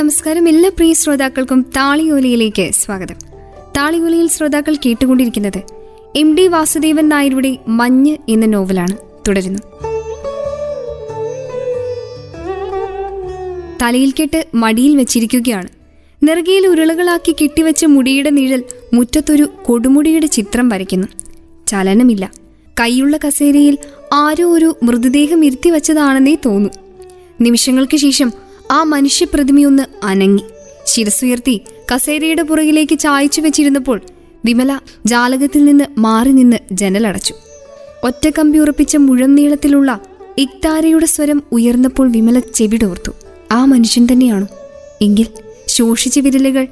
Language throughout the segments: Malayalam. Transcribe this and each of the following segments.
നമസ്കാരം. എല്ലാ പ്രിയ ശ്രോതാക്കൾക്കും താളിയോലയിലേക്ക് സ്വാഗതം. താളിയോലയിൽ ശ്രോതാക്കൾ കേട്ടുകൊണ്ടിരിക്കുന്നത് എം ഡി വാസുദേവൻ നായരുടെ മഞ്ഞ് എന്ന നോവലാണ്. തുടരുന്നു. തലയിൽ കെട്ട് മടിയിൽ വെച്ചിരിക്കുകയാണ്. നെറുകയിൽ ഉരുളകളാക്കി കെട്ടിവെച്ച മുടിയുടെ നിഴൽ മുറ്റത്തൊരു കൊടുമുടിയുടെ ചിത്രം വരയ്ക്കുന്നു. ചലനമില്ല. കൈയുള്ള കസേരയിൽ ആരോ ഒരു മൃതദേഹം ഇരുത്തി വച്ചതാണെന്നേ തോന്നു. നിമിഷങ്ങൾക്ക് ശേഷം ആ മനുഷ്യപ്രതിമയൊന്ന് അനങ്ങി. ശിരസുയർത്തി കസേരയുടെ പുറകിലേക്ക് ചായച്ചു വെച്ചിരുന്നപ്പോൾ വിമല ജാലകത്തിൽ നിന്ന് മാറി നിന്ന് ജനലടച്ചു ഒറ്റ കമ്പി ഉറപ്പിച്ച മുഴം നീളത്തിലുള്ള ഇക്താരയുടെ സ്വരം ഉയർന്നപ്പോൾ വിമല ചെവിടോർത്തു. ആ മനുഷ്യൻ തന്നെയാണോ? എങ്കിൽ ശോഷിച്ച വിരലുകൾ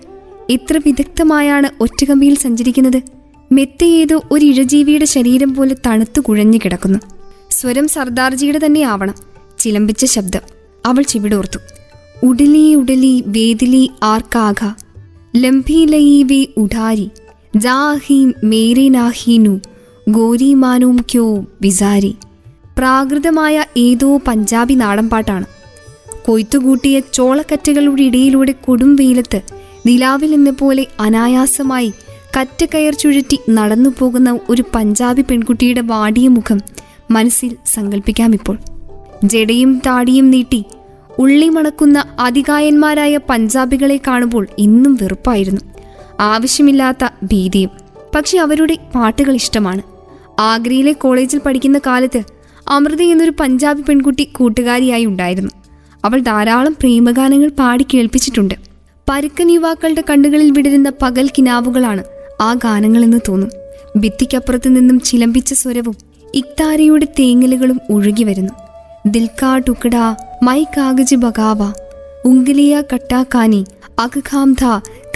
എത്ര വിദഗ്ധമായാണ് ഒറ്റകമ്പിയിൽ സഞ്ചരിക്കുന്നത്? മെത്തയേതോ ഒരു ഇഴജീവിയുടെ ശരീരം പോലെ തണുത്തു കുഴഞ്ഞു കിടക്കുന്നു. സ്വരം സർദാർജിയുടെ തന്നെ ആവണം ചിലമ്പിച്ച ശബ്ദം. അവൾ ചെവിടോർത്തു. ഉടലി ഉടലി വേദിലി ആർക്കാഘ ലംഭീലയി വേ ഉഡാരി ജാഹീം മേരെ നാഹീനു ഗോരിമാനോം ക്യോ വിസാരി. പ്രാകൃതമായ ഏതോ പഞ്ചാബി നാടൻപാട്ടാണ്. കൊയ്ത്തുകൂട്ടിയ ചോളക്കറ്റകളുടെ ഇടയിലൂടെ കൊടും വെയിലത്ത് നിലാവിൽ എന്ന പോലെ അനായാസമായി കറ്റ കയർ ചുഴറ്റി നടന്നു പോകുന്ന ഒരു പഞ്ചാബി പെൺകുട്ടിയുടെ വാടിയ മുഖം മനസ്സിൽ സങ്കല്പിക്കാമിപ്പോൾ ജടയും താടിയും നീട്ടി ഉള്ളി മണക്കുന്ന പഞ്ചാബികളെ കാണുമ്പോൾ ഇന്നും വെറുപ്പായിരുന്നു. ആവശ്യമില്ലാത്ത ഭീതിയും. പക്ഷെ അവരുടെ പാട്ടുകൾ ഇഷ്ടമാണ്. ആഗ്രയിലെ കോളേജിൽ പഠിക്കുന്ന കാലത്ത് അമൃത എന്നൊരു പഞ്ചാബി പെൺകുട്ടി കൂട്ടുകാരിയായി ഉണ്ടായിരുന്നു. അവൾ ധാരാളം പ്രേമഗാനങ്ങൾ പാടി കേൾപ്പിച്ചിട്ടുണ്ട്. പരുക്കൻ യുവാക്കളുടെ കണ്ണുകളിൽ വിടരുന്ന പകൽ കിനാവുകളാണ് ആ ഗാനങ്ങളെന്ന് തോന്നും. ഭിത്തിക്കപ്പുറത്ത് നിന്നും ചിലമ്പിച്ച സ്വരവും ഇക്താരയുടെ തേങ്ങലുകളും ഒഴുകി വരുന്നു. ദിൽക്കാ ടുക്കട മൈ കാഗജ് ബഗാവ. ഉംഗലിയ കട്ടാക്കാനി അഖാം ധ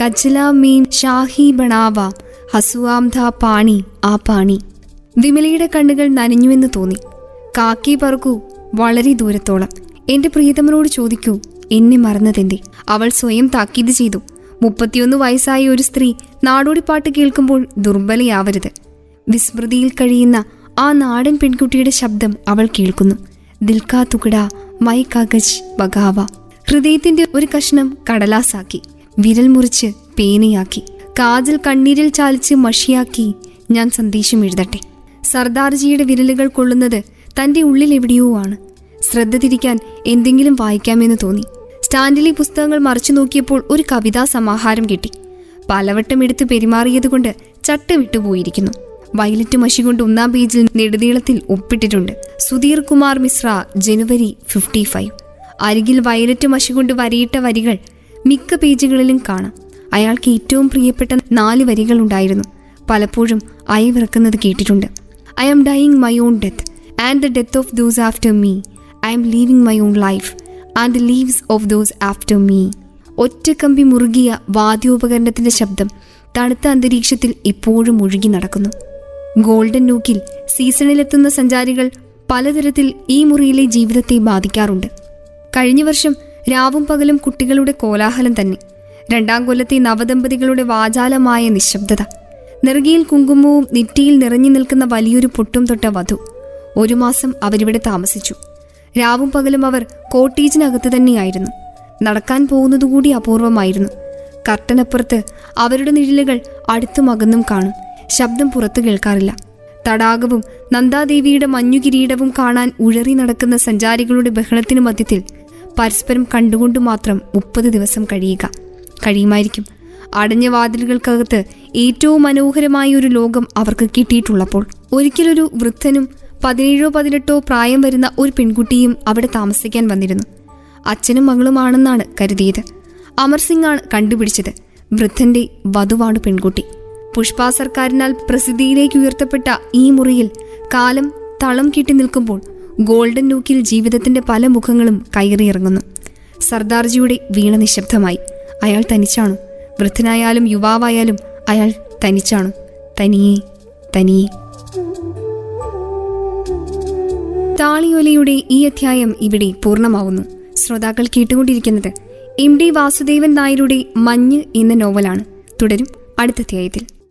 കജ്ല മീൻ ഷാഹി ബണാവ ഹസുവാം ധ പാണി ആ പാണി. വിമലയുടെ കണ്ണുകൾ നനഞ്ഞുവെന്ന് തോന്നി. കാക്കി പറക്കൂ വളരെ ദൂരത്തോളം. എന്റെ പ്രിയതമനോട് ചോദിക്കൂ എന്നെ മറന്നതെന്തേ? അവൾ സ്വയം താക്കീത് ചെയ്തു. മുപ്പത്തിയൊന്ന് വയസ്സായ ഒരു സ്ത്രീ നാടോടിപ്പാട്ട് കേൾക്കുമ്പോൾ ദുർബലയാവരുത്. വിസ്മൃതിയിൽ കഴിയുന്ന ആ നാടൻ പെൺകുട്ടിയുടെ ശബ്ദം അവൾ കേൾക്കുന്നു. ദിൽക്കാ തുകട മൈ കാഗജ് ബഗാവ. ഹൃദയത്തിന്റെ ഒരു കഷ്ണം കടലാസാക്കി വിരൽ മുറിച്ച് പേനയാക്കി കാതിൽ കണ്ണീരിൽ ചാലിച്ച് മഷിയാക്കി ഞാൻ സന്ദേശം എഴുതട്ടെ. സർദാർജിയുടെ വിരലുകൾ കൊള്ളുന്നത് തന്റെ ഉള്ളിൽ എവിടെയോ ആണ്. ശ്രദ്ധ തിരിക്കാൻ എന്തെങ്കിലും വായിക്കാമെന്ന് തോന്നി. സ്റ്റാൻഡിലെ പുസ്തകങ്ങൾ മറിച്ചു നോക്കിയപ്പോൾ ഒരു കവിതാ സമാഹാരം കിട്ടി. പലവട്ടം എടുത്ത് പെരുമാറിയതുകൊണ്ട് ചട്ട വിട്ടുപോയിരിക്കുന്നു. വയലറ്റ് മഷി കൊണ്ട് ഒന്നാം പേജിൽ നെടുനീളത്തിൽ ഒപ്പിട്ടിട്ടുണ്ട്. സുധീർ കുമാർ മിശ്ര ജനുവരി ഫിഫ്റ്റി ഫൈവ് അരികിൽ വയലറ്റ് മഷി കൊണ്ട് വരയിട്ട വരികൾ മിക്ക പേജുകളിലും കാണാം. അയാൾക്ക് ഏറ്റവും പ്രിയപ്പെട്ട നാല് വരികൾ ഉണ്ടായിരുന്നു. പലപ്പോഴും അയവിറക്കുന്നത് കേട്ടിട്ടുണ്ട്. I am dying my own death and the death of those after me. I am living my own life and the lives of those after me. ഒറ്റക്കമ്പി മുറുകിയ വാദ്യോപകരണത്തിന്റെ ശബ്ദം തണുത്ത അന്തരീക്ഷത്തിൽ ഇപ്പോഴും ഒഴുകി നടക്കുന്നു. ഗോൾഡൻ നൂക്കിൽ സീസണിലെത്തുന്ന സഞ്ചാരികൾ പലതരത്തിൽ ഈ മുറിയിലെ ജീവിതത്തെ ബാധിക്കാറുണ്ട്. കഴിഞ്ഞ വർഷം രാവും പകലും കുട്ടികളുടെ കോലാഹലം തന്നെ. രണ്ടാം കൊല്ലത്തെ നവദമ്പതികളുടെ വാചാലമായ നിശബ്ദത. നെറുകിയിൽ കുങ്കുമവും നെറ്റിയിൽ നിറഞ്ഞു നിൽക്കുന്ന വലിയൊരു പൊട്ടും തൊട്ട വധു. ഒരു മാസം അവരിവിടെ താമസിച്ചു. രാവും പകലും അവർ കോട്ടേജിനകത്ത് തന്നെയായിരുന്നു. നടക്കാൻ പോകുന്നതുകൂടി അപൂർവമായിരുന്നു. കർട്ടനപ്പുറത്ത് അവരുടെ നിഴലുകൾ അടുത്തും അകന്നും കാണും. ശബ്ദം പുറത്തു കേൾക്കാറില്ല. തടാകവും നന്ദാദേവിയുടെ മഞ്ഞുകിരീടവും കാണാൻ ഉഴറി നടക്കുന്ന സഞ്ചാരികളുടെ ബഹളത്തിന് മധ്യത്തിൽ പരസ്പരം കണ്ടുകൊണ്ട് മാത്രം മുപ്പത് ദിവസം കഴിയുക. കഴിയുമായിരിക്കും. അടഞ്ഞ വാതിലുകൾക്കകത്ത് ഏറ്റവും മനോഹരമായ ഒരു ലോകം അവർക്ക് കിട്ടിയിട്ടുള്ളപ്പോൾ. ഒരിക്കലൊരു വൃദ്ധനും പതിനേഴോ പതിനെട്ടോ പ്രായം വരുന്ന ഒരു പെൺകുട്ടിയും അവിടെ താമസിക്കാൻ വന്നിരുന്നു. അച്ഛനും മകളുമാണെന്നാണ് കരുതിയത്. അമർ സിംഗ് ആണ് കണ്ടുപിടിച്ചത്. വൃദ്ധന്റെ വധുവാണ് പെൺകുട്ടി. പുഷ്പ സർക്കാരിനാൽ പ്രസിദ്ധിയിലേക്ക് ഉയർത്തപ്പെട്ട ഈ മുറിയിൽ കാലം തളം കിട്ടി നിൽക്കുമ്പോൾ ഗോൾഡൻ നൂക്കിൽ ജീവിതത്തിന്റെ പല മുഖങ്ങളും കയറിയിറങ്ങുന്നു സർദാർജിയുടെ വീണ നിശബ്ദമായി. അയാൾ തനിച്ചാണ്. വൃദ്ധനായാലും യുവാവായാലും അയാൾ തനിച്ചാണ്. തനിയെ തനിയെ. താളിയോലയുടെ ഈ അധ്യായം ഇവിടെ പൂർണമാവുന്നു. ശ്രോതാക്കൾ കേട്ടുകൊണ്ടിരിക്കുന്നത് എം ഡി വാസുദേവൻ നായരുടെ മഞ്ഞ് എന്ന നോവലാണ്. തുടരും അടുത്ത അധ്യായത്തിൽ.